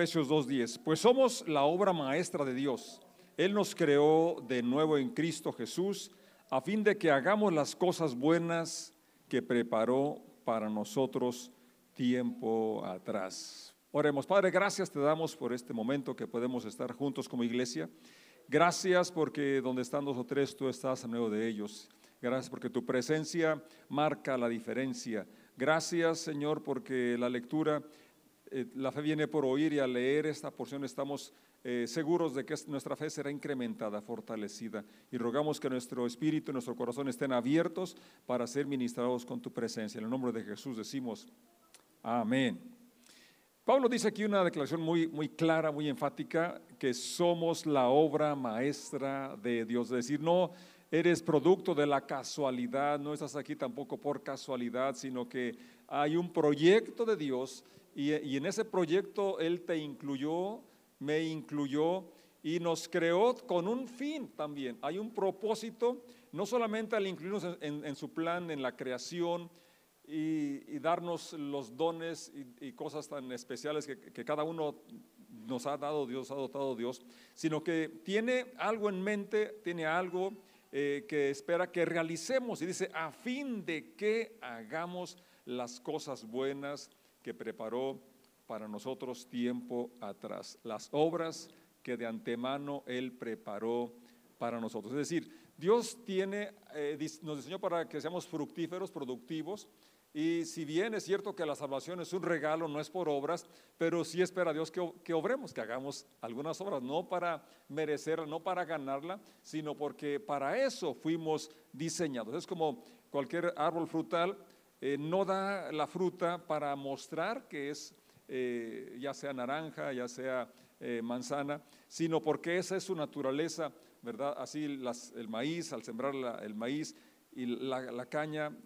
Efesios 2.10. Pues somos la obra maestra de Dios. Él nos creó de nuevo en Cristo Jesús a fin de que hagamos las cosas buenas que preparó para nosotros tiempo atrás. Oremos, Padre, gracias te damos por este momento que podemos estar juntos como iglesia. Gracias porque donde están dos o tres, tú estás en medio de ellos. Gracias porque tu presencia marca la diferencia. Gracias, Señor, porque la lectura, eh, la fe viene por oír y al leer esta porción estamos eh, seguros de que nuestra fe será incrementada, fortalecida. Y rogamos que nuestro espíritu y nuestro corazón estén abiertos para ser ministrados con tu presencia. En el nombre de Jesús decimos, amén. Pablo dice aquí una declaración muy, muy clara, muy enfática, que somos la obra maestra de Dios. Es decir, no eres producto de la casualidad, no estás aquí tampoco por casualidad, sino que hay un proyecto de Dios y, en ese proyecto Él te incluyó me incluyó y nos creó con un fin también. Hay un propósito, no solamente al incluirnos en, su plan, en la creación y, darnos los dones y, cosas tan especiales que, cada uno nos ha dado Dios, ha dotado Dios, sino que tiene algo en mente, tiene algo eh, que espera que realicemos y dice, a fin de que hagamos las cosas buenas que preparó para nosotros tiempo atrás, las obras que de antemano Él preparó para nosotros. Es decir, Dios tiene, eh, nos diseñó para que seamos fructíferos, productivos, y si bien es cierto que la salvación es un regalo, no es por obras, pero sí espera Dios que, que, obremos, que hagamos algunas obras, no para merecerla, no para ganarla, sino porque para eso fuimos diseñados. Es como cualquier árbol frutal, eh, no da la fruta para mostrar que es eh, ya sea naranja, ya sea eh, manzana, sino porque esa es su naturaleza, ¿verdad? Así el maíz, al sembrar el maíz y la, caña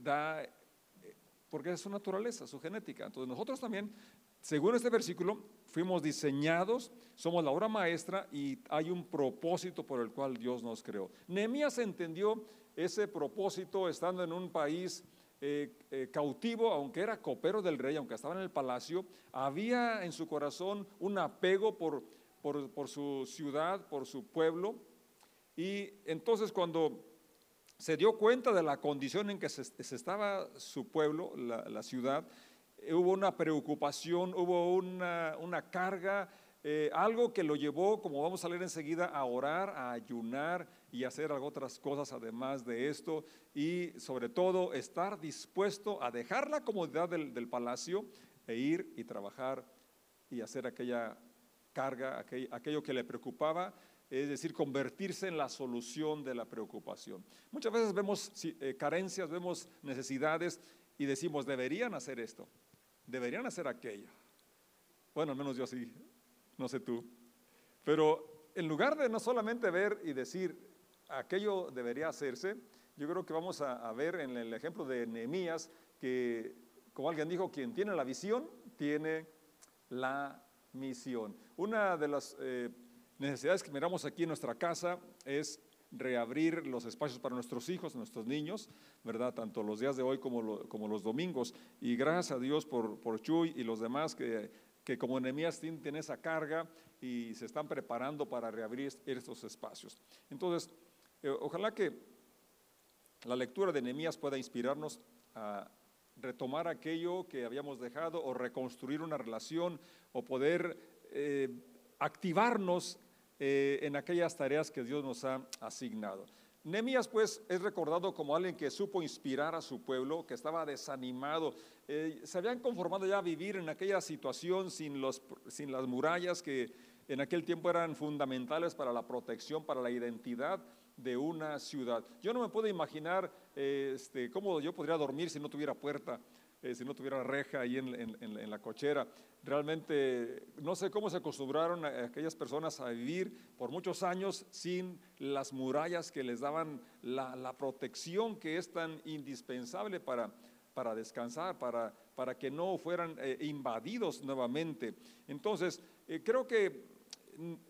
da, porque es su naturaleza, su genética. Entonces nosotros también, según este versículo, fuimos diseñados, somos la obra maestra y hay un propósito por el cual Dios nos creó. Nehemías entendió ese propósito estando en un país eh, eh, cautivo, aunque era copero del rey, aunque estaba en el palacio, había en su corazón un apego por, por, su ciudad, por su pueblo. Y entonces cuando se dio cuenta de la condición en que se, estaba su pueblo, la, ciudad, eh, hubo una preocupación, hubo una, una carga, algo que lo llevó, como vamos a leer enseguida, a orar, a ayunar y hacer otras cosas además de esto y sobre todo estar dispuesto a dejar la comodidad del, palacio e ir y trabajar y hacer aquella carga, aquello que le preocupaba, es decir, convertirse en la solución de la preocupación. Muchas veces vemos eh, carencias, vemos necesidades y decimos, deberían hacer esto, deberían hacer aquello. Bueno, al menos yo sí, no sé tú. Pero en lugar de no solamente ver y decir, aquello debería hacerse. Yo creo que vamos a, ver en el ejemplo de Nehemías que, como alguien dijo, quien tiene la visión tiene la misión. Una de las eh, necesidades que miramos aquí en nuestra casa es reabrir los espacios para nuestros hijos, nuestros niños, ¿verdad? Tanto los días de hoy como, como los domingos. Y gracias a Dios por, por Chuy y los demás que, que como Nehemías tienen esa carga y se están preparando para reabrir estos espacios. Entonces, eh, ojalá que la lectura de Nehemías pueda inspirarnos a retomar aquello que habíamos dejado o reconstruir una relación o poder eh, activarnos eh, en aquellas tareas que Dios nos ha asignado. Nehemías pues es recordado como alguien que supo inspirar a su pueblo, que estaba desanimado, se habían conformado ya a vivir en aquella situación sin, sin las murallas que en aquel tiempo eran fundamentales para la protección, para la identidad de una ciudad. Yo no me puedo imaginar este, cómo yo podría dormir si no tuviera puerta, eh, si no tuviera reja ahí en, la cochera. Realmente no sé cómo se acostumbraron aquellas personas a vivir por muchos años sin las murallas que les daban la, protección que es tan indispensable para, para descansar, para, para que no fueran eh, invadidos nuevamente. Entonces, eh, creo que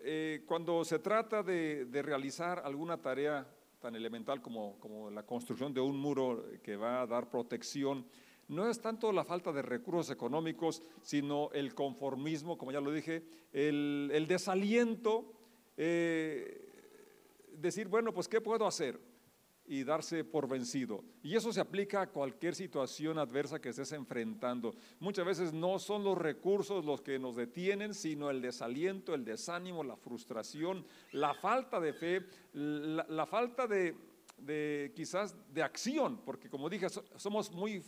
eh, cuando se trata de, realizar alguna tarea tan elemental como, como, la construcción de un muro que va a dar protección, no es tanto la falta de recursos económicos, sino el conformismo, como ya lo dije, el, desaliento, eh, decir, bueno, pues ¿qué puedo hacer? Y darse por vencido. Y eso se aplica a cualquier situación adversa que estés enfrentando. Muchas veces no son los recursos los que nos detienen, sino el desaliento, el desánimo, la frustración, la falta de fe, la, falta de, de, quizás de acción, porque como dije, somos muy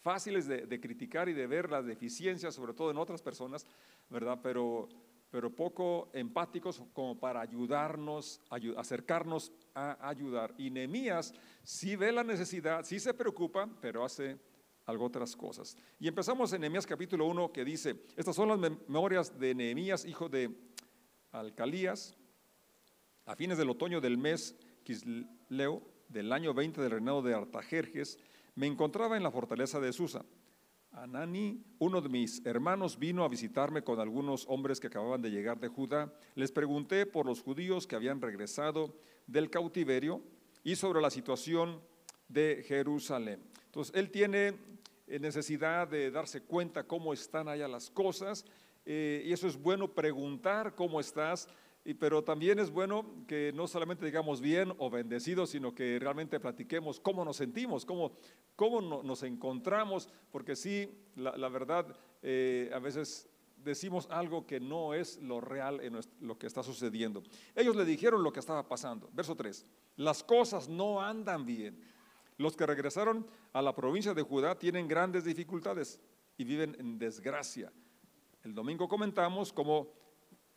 fáciles de, de criticar y de ver las deficiencias, sobre todo en otras personas, ¿verdad? Pero pero poco empáticos como para ayudarnos, acercarnos a ayudar. Y Nehemías sí ve la necesidad, sí se preocupa, pero hace algo otras cosas. Y empezamos en Nehemías capítulo 1 que dice, estas son las memorias de Nehemías, hijo de Alcalías, a fines del otoño del mes Kisleo, del año 20 del reinado de Artajerjes, me encontraba en la fortaleza de Susa Anani, uno de mis hermanos, vino a visitarme con algunos hombres que acababan de llegar de Judá. Les pregunté por los judíos que habían regresado del cautiverio y sobre la situación de Jerusalén. Entonces, él tiene eh, necesidad de darse cuenta cómo están allá las cosas eh, y eso es bueno preguntar cómo estás pero también es bueno que no solamente digamos bien o bendecidos, sino que realmente platiquemos cómo nos sentimos, cómo, cómo nos encontramos, porque sí, la, verdad, eh, a veces decimos algo que no es lo real en lo que está sucediendo. Ellos le dijeron lo que estaba pasando. Verso 3, las cosas no andan bien. Los que regresaron a la provincia de Judá tienen grandes dificultades y viven en desgracia. El domingo comentamos cómo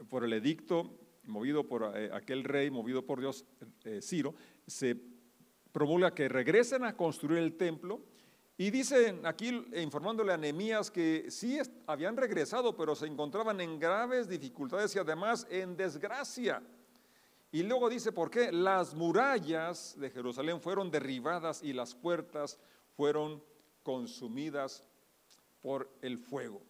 por el edicto movido por eh, aquel rey, movido por Dios, eh, Ciro, se promulga que regresen a construir el templo. Y dicen aquí, informándole a Nehemías que sí habían regresado, pero se encontraban en graves dificultades y además en desgracia. Y luego dice, ¿por qué? Las murallas de Jerusalén fueron derribadas y las puertas fueron consumidas por el fuego.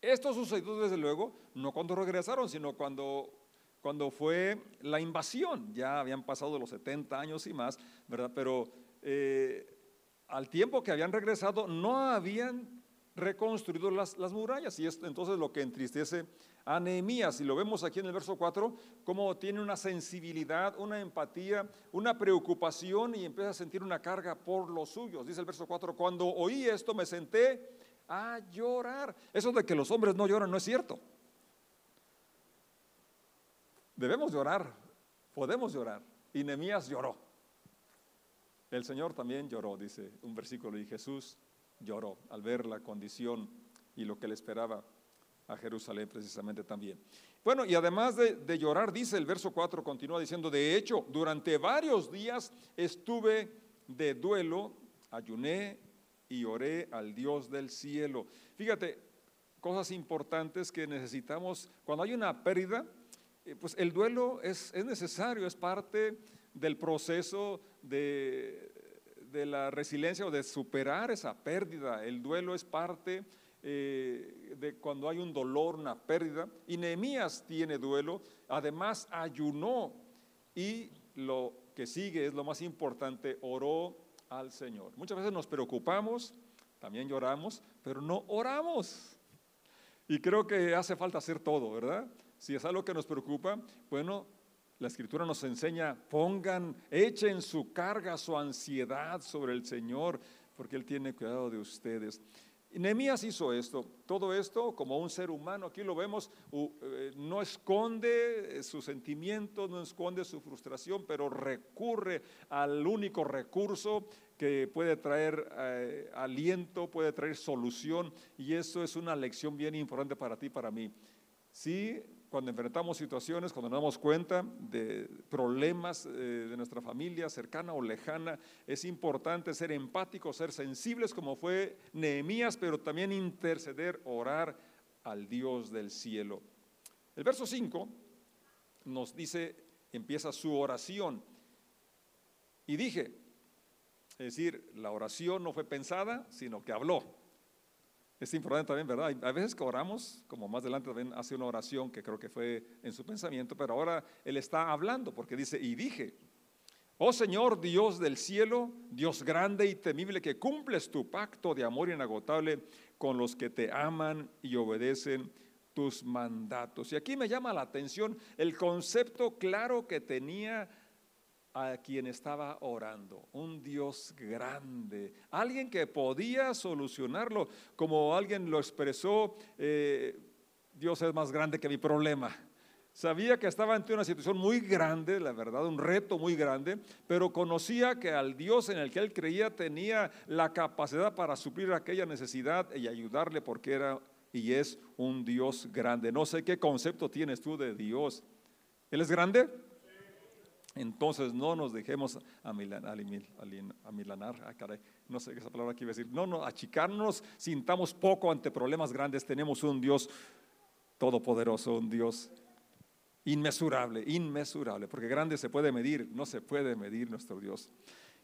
Esto sucedió desde luego no cuando regresaron, sino cuando cuando fue la invasión. Ya habían pasado los 70 años y más, ¿verdad? Pero eh, al tiempo que habían regresado no habían reconstruido las, las murallas y esto entonces lo que entristece a Nehemías y lo vemos aquí en el verso 4 como tiene una sensibilidad, una empatía, una preocupación y empieza a sentir una carga por los suyos. Dice el verso 4, cuando oí esto me senté a llorar. Eso de que los hombres no lloran no es cierto. Debemos llorar, podemos llorar. Y Nehemías lloró. El Señor también lloró, dice un versículo, y Jesús lloró al ver la condición y lo que le esperaba a Jerusalén precisamente también. Bueno, y además de, de, llorar, dice el verso 4, continúa diciendo, de hecho, durante varios días estuve de duelo, ayuné y oré al Dios del cielo. Fíjate, cosas importantes que necesitamos, cuando hay una pérdida, pues el duelo es, necesario, es parte del proceso de, la resiliencia o de superar esa pérdida. El duelo es parte eh, de cuando hay un dolor, una pérdida. Y Nehemías tiene duelo, además ayunó y lo que sigue es lo más importante, oró al Señor. Muchas veces nos preocupamos, también lloramos, pero no oramos. Y creo que hace falta hacer todo, ¿verdad? Si es algo que nos preocupa, bueno, la escritura nos enseña, pongan, echen su carga, su ansiedad sobre el Señor, porque Él tiene cuidado de ustedes. Nehemías hizo esto, todo esto como un ser humano, aquí lo vemos, eh, no esconde sus sentimientos, no esconde su frustración, pero recurre al único recurso que puede traer eh, aliento, puede traer solución, y eso es una lección bien importante para ti, para mí. Sí, cuando enfrentamos situaciones, cuando nos damos cuenta de problemas eh, de nuestra familia, cercana o lejana, es importante ser empáticos, ser sensibles como fue Nehemías, pero también interceder, orar al Dios del cielo. El verso 5 nos dice, empieza su oración. Y dije, es decir, la oración no fue pensada, sino que habló. Es importante también, ¿verdad? A veces que oramos, como más adelante también hace una oración que creo que fue en su pensamiento, pero ahora él está hablando porque dice, y dije, Oh Señor, Dios del cielo, Dios grande y temible, que cumples tu pacto de amor inagotable con los que te aman y obedecen tus mandatos. Y aquí me llama la atención el concepto claro que tenía a quien estaba orando, un Dios grande, alguien que podía solucionarlo, como alguien lo expresó, eh, Dios es más grande que mi problema. Sabía que estaba ante una situación muy grande, la verdad, un reto muy grande, pero conocía que al Dios en el que él creía tenía la capacidad para suplir aquella necesidad y ayudarle porque era y es un Dios grande. No sé qué concepto tienes tú de Dios. ¿Él es grande? Entonces no nos dejemos a, milanar, ah, no sé qué esa palabra quiere decir, no, no, achicarnos, sintamos poco ante problemas grandes, tenemos un Dios todopoderoso, un Dios inmesurable, inmesurable, porque grande se puede medir, no se puede medir nuestro Dios.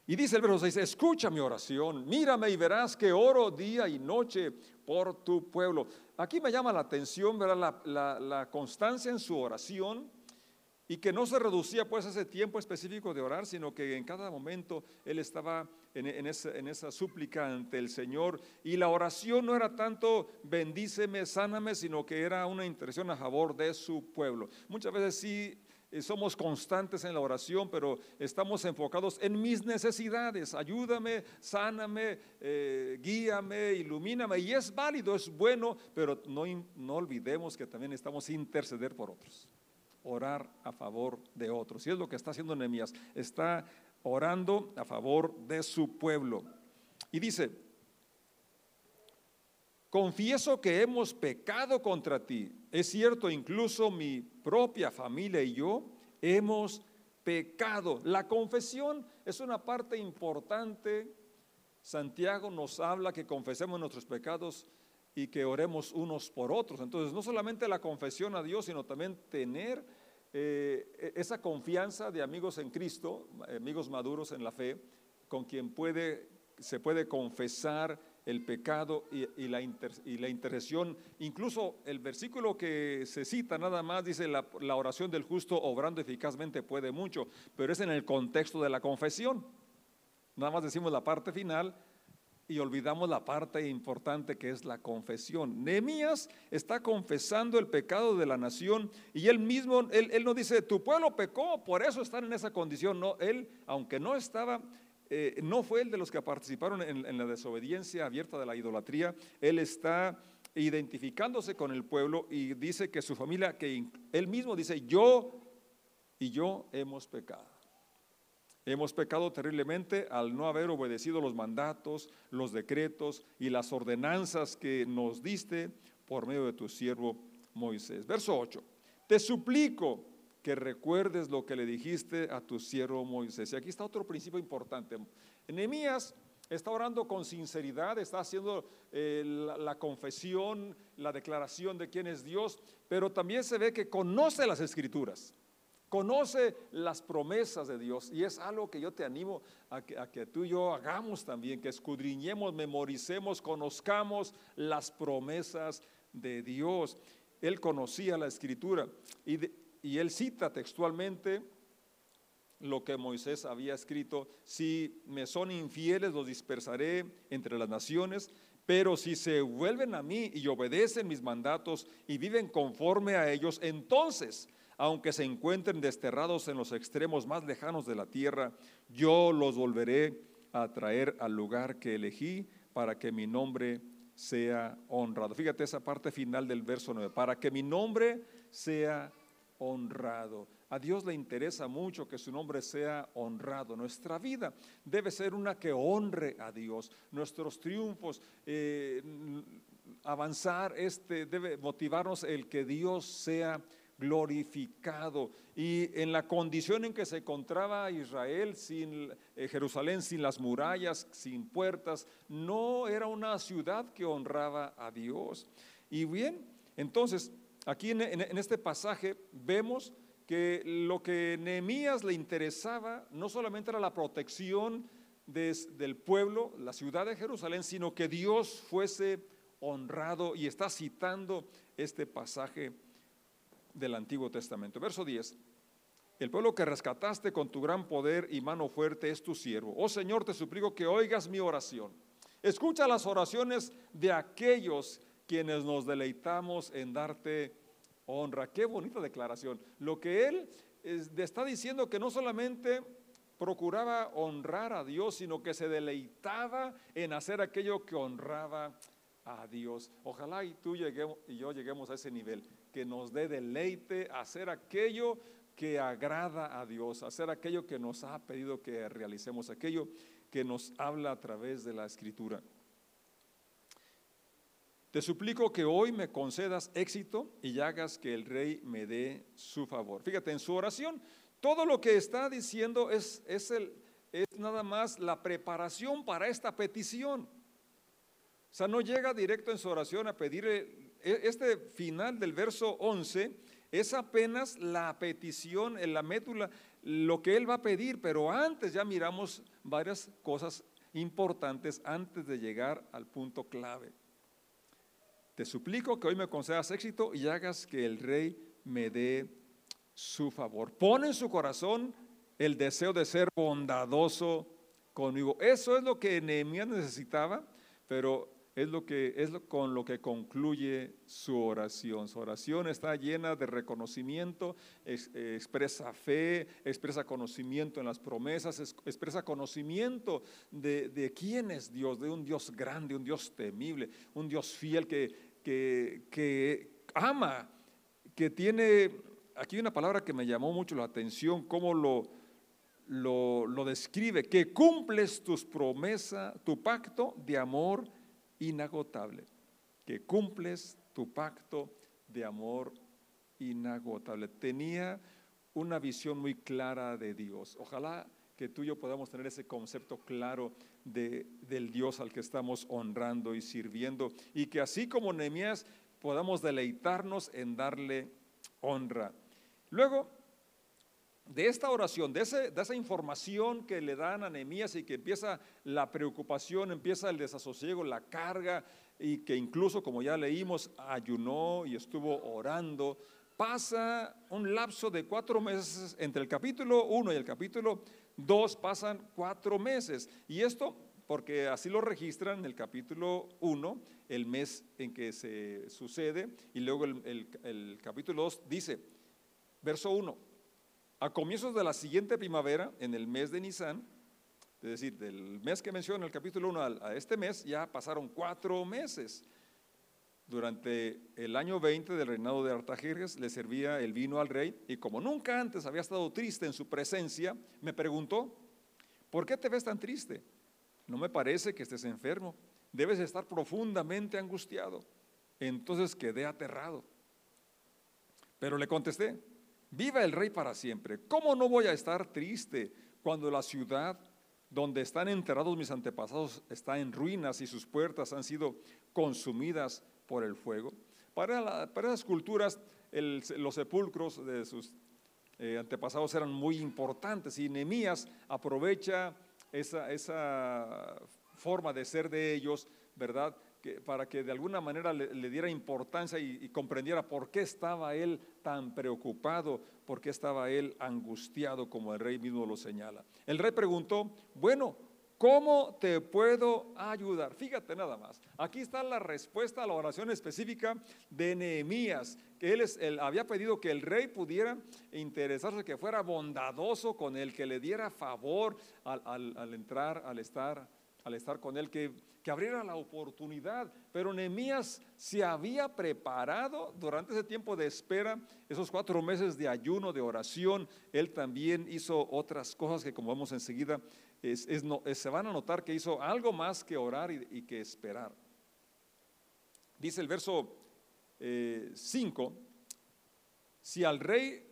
Y dice el verso 6, escucha mi oración, mírame y verás que oro día y noche por tu pueblo. Aquí me llama la atención ver la, la constancia en su oración y que no se reducía pues a ese tiempo específico de orar, sino que en cada momento él estaba en, esa, súplica ante el Señor. Y la oración no era tanto bendíceme, sáname, sino que era una intercesión a favor de su pueblo. Muchas veces sí eh, somos constantes en la oración, pero estamos enfocados en mis necesidades. Ayúdame, sáname, eh, guíame, ilumíname. Y es válido, es bueno, pero no, no olvidemos que también estamos interceder por otros orar a favor de otros. Y es lo que está haciendo Nehemías. Está orando a favor de su pueblo. Y dice, confieso que hemos pecado contra ti. Es cierto, incluso mi propia familia y yo hemos pecado. La confesión es una parte importante. Santiago nos habla que confesemos nuestros pecados y que oremos unos por otros. Entonces, no solamente la confesión a Dios, sino también tener eh, esa confianza de amigos en Cristo, amigos maduros en la fe, con quien puede, se puede confesar el pecado y, la, y la intercesión. Incluso el versículo que se cita nada más dice, la, la oración del justo obrando eficazmente puede mucho, pero es en el contexto de la confesión. Nada más decimos la parte final, y olvidamos la parte importante que es la confesión. Nehemías está confesando el pecado de la nación y él mismo, él, no dice, tu pueblo pecó, por eso están en esa condición. No, él, aunque no estaba, eh, no fue el de los que participaron en, en la desobediencia abierta de la idolatría, él está identificándose con el pueblo y dice que su familia, que él mismo dice, yo y yo hemos pecado. Hemos pecado terriblemente al no haber obedecido los mandatos, los decretos y las ordenanzas que nos diste por medio de tu siervo Moisés. Verso 8. Te suplico que recuerdes lo que le dijiste a tu siervo Moisés. Y aquí está otro principio importante. Nehemías está orando con sinceridad, está haciendo eh, la confesión, la declaración de quién es Dios, pero también se ve que conoce las escrituras conoce las promesas de Dios y es algo que yo te animo a que, tú y yo hagamos también, que escudriñemos, memoricemos, conozcamos las promesas de Dios. Él conocía la escritura y, y él cita textualmente lo que Moisés había escrito, si me son infieles los dispersaré entre las naciones, pero si se vuelven a mí y obedecen mis mandatos y viven conforme a ellos, entonces aunque se encuentren desterrados en los extremos más lejanos de la tierra, yo los volveré a traer al lugar que elegí para que mi nombre sea honrado. Fíjate esa parte final del verso 9, para que mi nombre sea honrado. A Dios le interesa mucho que su nombre sea honrado. Nuestra vida debe ser una que honre a Dios. Nuestros triunfos, eh, avanzar, este debe motivarnos el que Dios sea glorificado. Y en la condición en que se encontraba Israel, sin eh, Jerusalén, sin las murallas, sin puertas, no era una ciudad que honraba a Dios. Y bien, entonces, aquí en, este pasaje vemos que lo que Nehemías le interesaba no solamente era la protección del pueblo, la ciudad de Jerusalén, sino que Dios fuese honrado y está citando este pasaje del Antiguo Testamento. Verso 10. el pueblo que rescataste con tu gran poder y mano fuerte es tu siervo. Oh Señor, te suplico que oigas mi oración. Escucha las oraciones de aquellos quienes nos deleitamos en darte honra. Qué bonita declaración. Lo que él está diciendo que no solamente procuraba honrar a Dios, sino que se deleitaba en hacer aquello que honraba a Dios. Ojalá y tú lleguemos, y yo lleguemos a ese nivel, que nos dé deleite hacer aquello que agrada a Dios, hacer aquello que nos ha pedido que realicemos, aquello que nos habla a través de la escritura. Te suplico que hoy me concedas éxito y hagas que el rey me dé su favor. Fíjate, en su oración, todo lo que está diciendo es, es, el, es nada más la preparación para esta petición. O sea, no llega directo en su oración a pedir, e, este final del verso 11 es apenas la petición, en la médula, lo que él va a pedir, pero antes ya miramos varias cosas importantes antes de llegar al punto clave. Te suplico que hoy me concedas éxito y hagas que el rey me dé su favor. Pone en su corazón el deseo de ser bondadoso conmigo. Eso es lo que Nehemías necesitaba, pero es lo que es con lo que concluye su oración. Su oración está llena de reconocimiento, expresa fe, expresa conocimiento en las promesas, expresa conocimiento de, de, quién es Dios, de un Dios grande, un Dios temible, un Dios fiel que, que, que ama, que tiene, aquí hay una palabra que me llamó mucho la atención, cómo lo, lo, lo describe, que cumples tus promesas, tu pacto de amor inagotable, que cumples tu pacto de amor inagotable. Tenía una visión muy clara de Dios. Ojalá que tú y yo podamos tener ese concepto claro de, del Dios al que estamos honrando y sirviendo y que así como Nehemías podamos deleitarnos en darle honra. Luego, de esta oración, de, de, esa información que le dan a Nehemías y que empieza la preocupación, empieza el desasosiego, la carga, y que incluso, como ya leímos, ayunó y estuvo orando, pasa un lapso de cuatro meses entre el capítulo 1 y el capítulo 2, pasan cuatro meses. Y esto porque así lo registran en el capítulo 1, el mes en que se sucede, y luego el, el, el capítulo 2 dice, verso 1, a comienzos de la siguiente primavera, en el mes de Nisan, es decir, del mes que menciona el capítulo 1 a este mes, ya pasaron cuatro meses. Durante el año 20 del reinado de Artajerjes le servía el vino al rey y como nunca antes había estado triste en su presencia, me preguntó, ¿por qué te ves tan triste? No me parece que estés enfermo, debes estar profundamente angustiado. Entonces quedé aterrado. Pero le contesté, Viva el rey para siempre. ¿Cómo no voy a estar triste cuando la ciudad donde están enterrados mis antepasados está en ruinas y sus puertas han sido consumidas por el fuego? Para, para las culturas, los sepulcros de sus eh, antepasados eran muy importantes y Nehemías aprovecha esa, esa forma de ser de ellos, ¿verdad? Para que de alguna manera le, diera importancia y, comprendiera por qué estaba él tan preocupado, por qué estaba él angustiado, como el rey mismo lo señala. El rey preguntó, bueno, ¿cómo te puedo ayudar? Fíjate nada más, aquí está la respuesta a la oración específica de Nehemías, que él, había pedido que el rey pudiera interesarse, que fuera bondadoso con él, que le diera favor al entrar, al estar al estar con él, que, que abriera la oportunidad. Pero Nehemías se había preparado durante ese tiempo de espera, esos cuatro meses de ayuno, de oración. Él también hizo otras cosas que, como vamos enseguida, se van a notar que hizo algo más que orar y, que esperar. Dice el verso 5, eh, si al rey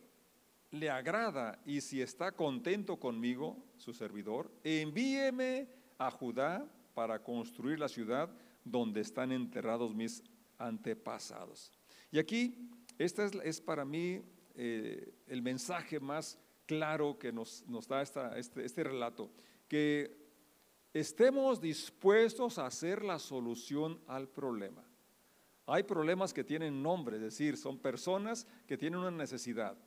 le agrada y si está contento conmigo, su servidor, envíeme a Judá para construir la ciudad donde están enterrados mis antepasados. Y aquí, este es, para mí eh, el mensaje más claro que nos, da este, este relato, que estemos dispuestos a hacer la solución al problema. Hay problemas que tienen nombre, es decir, son personas que tienen una necesidad.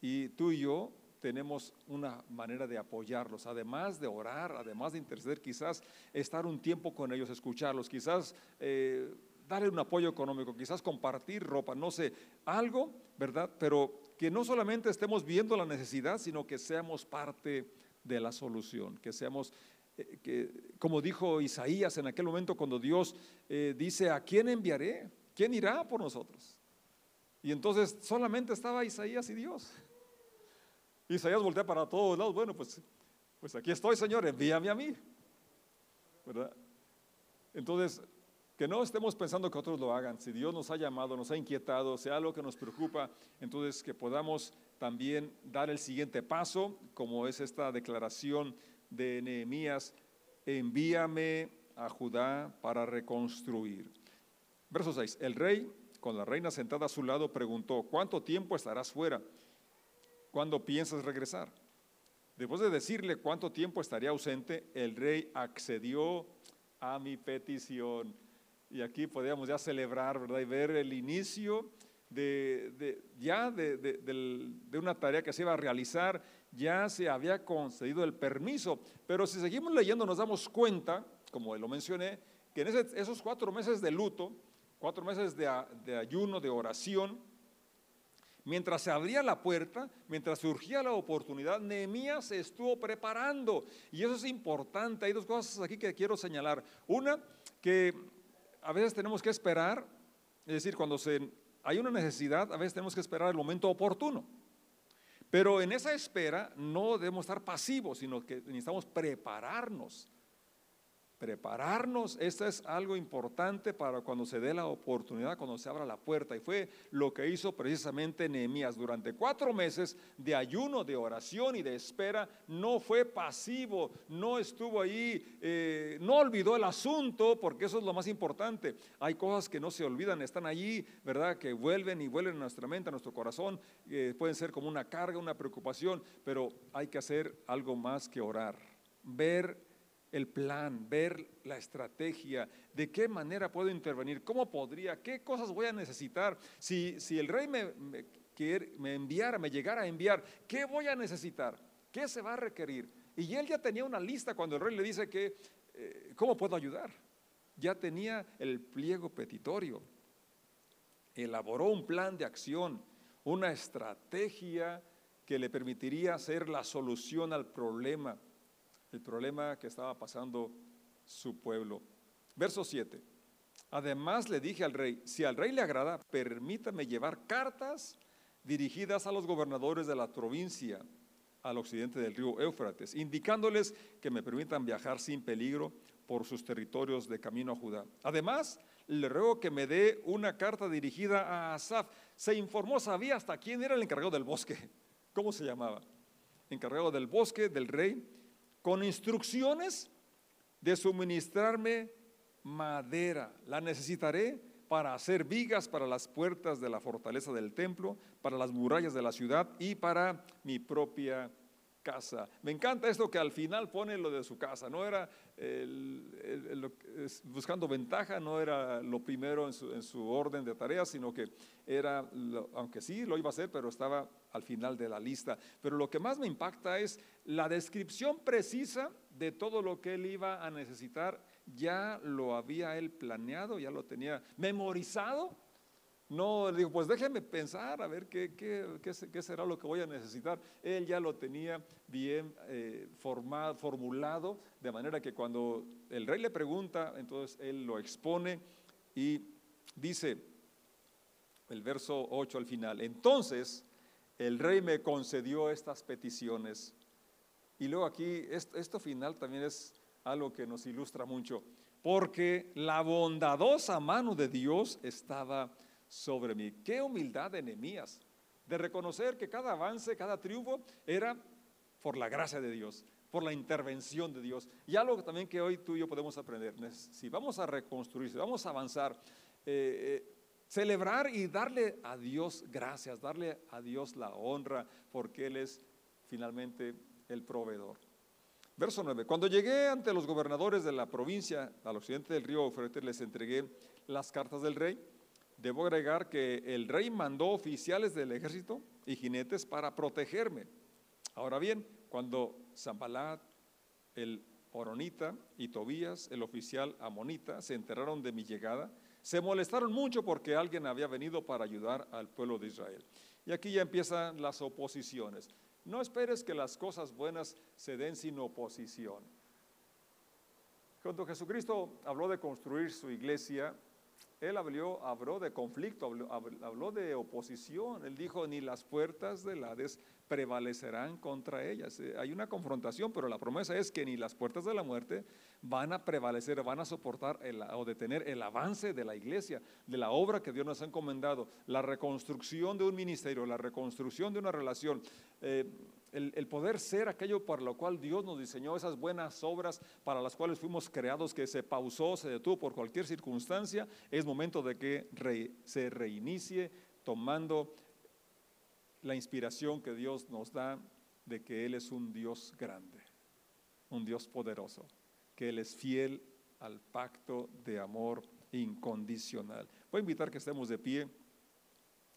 y tú y yo tenemos una manera de apoyarlos, además de orar, además de interceder, quizás estar un tiempo con ellos, escucharlos, quizás eh, darle un apoyo económico, quizás compartir ropa, no sé, algo, ¿verdad? Pero que no solamente estemos viendo la necesidad, sino que seamos parte de la solución, que seamos, eh, que, como dijo Isaías en aquel momento cuando Dios eh, dice, ¿a quién enviaré? ¿Quién irá por nosotros? Y entonces solamente estaba Isaías y Dios. Isaías voltea para todos lados, bueno, pues, pues aquí estoy, Señor, envíame a mí. ¿Verdad? Entonces, que no estemos pensando que otros lo hagan. Si Dios nos ha llamado, nos ha inquietado, sea algo que nos preocupa, entonces que podamos también dar el siguiente paso, como es esta declaración de Nehemías, envíame a Judá para reconstruir. Verso 6, el rey, con la reina sentada a su lado, preguntó, ¿cuánto tiempo estarás fuera? ¿Cuándo piensas regresar? Después de decirle cuánto tiempo estaría ausente, el rey accedió a mi petición. Y aquí podríamos ya celebrar, ¿verdad? Y ver el inicio de, ya de, de, una tarea que se iba a realizar, ya se había concedido el permiso. Pero si seguimos leyendo nos damos cuenta, como lo mencioné, que en esos cuatro meses de luto, cuatro meses de, de ayuno, de oración, Mientras se abría la puerta, mientras surgía la oportunidad, Nehemías se estuvo preparando. Y eso es importante. Hay dos cosas aquí que quiero señalar. Una, que a veces tenemos que esperar, es decir, cuando se, hay una necesidad, a veces tenemos que esperar el momento oportuno. Pero en esa espera no debemos estar pasivos, sino que necesitamos prepararnos prepararnos, esto es algo importante para cuando se dé la oportunidad, cuando se abra la puerta. Y fue lo que hizo precisamente Nehemías. Durante cuatro meses de ayuno, de oración y de espera, no fue pasivo, no estuvo ahí, eh, no olvidó el asunto, porque eso es lo más importante. Hay cosas que no se olvidan, están allí, ¿verdad? Que vuelven y vuelven a nuestra mente, a nuestro corazón. Eh, pueden ser como una carga, una preocupación, pero hay que hacer algo más que orar. Ver el plan, ver la estrategia, de qué manera puedo intervenir, cómo podría, qué cosas voy a necesitar. Si, si el rey me, me, enviara, me llegara a enviar, ¿qué voy a necesitar? ¿Qué se va a requerir? Y él ya tenía una lista cuando el rey le dice que, eh, ¿cómo puedo ayudar? Ya tenía el pliego petitorio, elaboró un plan de acción, una estrategia que le permitiría ser la solución al problema el problema que estaba pasando su pueblo. Verso 7. Además le dije al rey, si al rey le agrada, permítame llevar cartas dirigidas a los gobernadores de la provincia al occidente del río Éufrates, indicándoles que me permitan viajar sin peligro por sus territorios de camino a Judá. Además, le ruego que me dé una carta dirigida a Asaf. Se informó, sabía hasta quién era el encargado del bosque. ¿Cómo se llamaba? Encargado del bosque del rey con instrucciones de suministrarme madera. La necesitaré para hacer vigas para las puertas de la fortaleza del templo, para las murallas de la ciudad y para mi propia casa. Me encanta esto que al final pone lo de su casa. No era buscando ventaja, no era lo primero en su, orden de tareas, sino que era, aunque sí lo iba a hacer, pero estaba al final de la lista. Pero lo que más me impacta es la descripción precisa de todo lo que él iba a necesitar. Ya lo había él planeado, ya lo tenía memorizado no, le digo, pues déjeme pensar a ver qué, qué, será lo que voy a necesitar. Él ya lo tenía bien eh, formado, formulado, de manera que cuando el rey le pregunta, entonces él lo expone y dice, el verso 8 al final, entonces el rey me concedió estas peticiones. Y luego aquí, esto, esto final también es algo que nos ilustra mucho, porque la bondadosa mano de Dios estaba sobre mí. Qué humildad de Nehemías, de reconocer que cada avance, cada triunfo era por la gracia de Dios, por la intervención de Dios. Y algo también que hoy tú y yo podemos aprender, si vamos a reconstruir, si vamos a avanzar, eh, eh, celebrar y darle a Dios gracias, darle a Dios la honra, porque Él es finalmente el proveedor. Verso 9. Cuando llegué ante los gobernadores de la provincia al occidente del río Eufrates, les entregué las cartas del rey Debo agregar que el rey mandó oficiales del ejército y jinetes para protegerme. Ahora bien, cuando Zambalat, el Oronita y Tobías, el oficial amonita, se enteraron de mi llegada, se molestaron mucho porque alguien había venido para ayudar al pueblo de Israel. Y aquí ya empiezan las oposiciones. No esperes que las cosas buenas se den sin oposición. Cuando Jesucristo habló de construir su iglesia, él habló, habló de conflicto, habló, de oposición. Él dijo, ni las puertas del Hades prevalecerán contra ellas. Eh, hay una confrontación, pero la promesa es que ni las puertas de la muerte van a prevalecer, van a soportar o detener el avance de la iglesia, de la obra que Dios nos ha encomendado, la reconstrucción de un ministerio, la reconstrucción de una relación. Eh, el, poder ser aquello para lo cual Dios nos diseñó, esas buenas obras para las cuales fuimos creados, que se pausó, se detuvo por cualquier circunstancia, es momento de que se reinicie tomando la inspiración que Dios nos da de que Él es un Dios grande, un Dios poderoso, que Él es fiel al pacto de amor incondicional. Voy a invitar que estemos de pie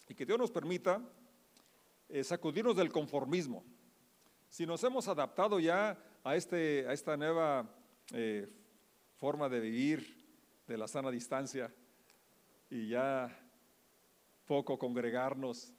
y que Dios nos permita eh, sacudirnos del conformismo. Si nos hemos adaptado ya a, este, a esta nueva eh, forma de vivir de la sana distancia y ya poco congregarnos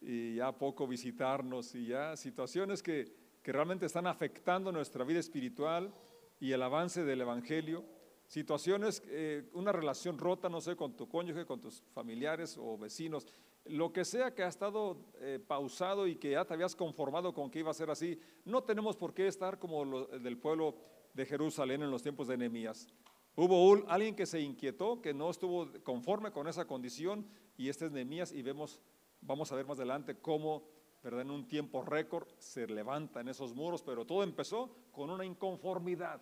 y ya poco visitarnos y ya situaciones que, que realmente están afectando nuestra vida espiritual y el avance del Evangelio, situaciones, eh, una relación rota, no sé, con tu cónyuge, con tus familiares o vecinos, lo que sea que ha estado eh, pausado y que ya te habías conformado con que iba a ser así, no tenemos por qué estar como lo, del pueblo de Jerusalén en los tiempos de Nehemías. Hubo alguien que se inquietó, que no estuvo conforme con esa condición, y este es Nehemías, y vemos, vamos a ver más adelante cómo, ¿verdad? en un tiempo récord se levantan esos muros, pero todo empezó con una inconformidad.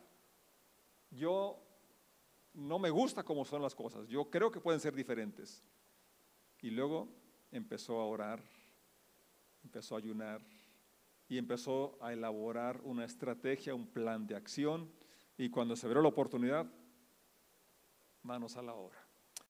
Yo no me gusta cómo son las cosas, yo creo que pueden ser diferentes. Y luego empezó a orar, empezó a ayunar y empezó a elaborar una estrategia, un plan de acción. Y cuando se abrió la oportunidad, manos a la obra.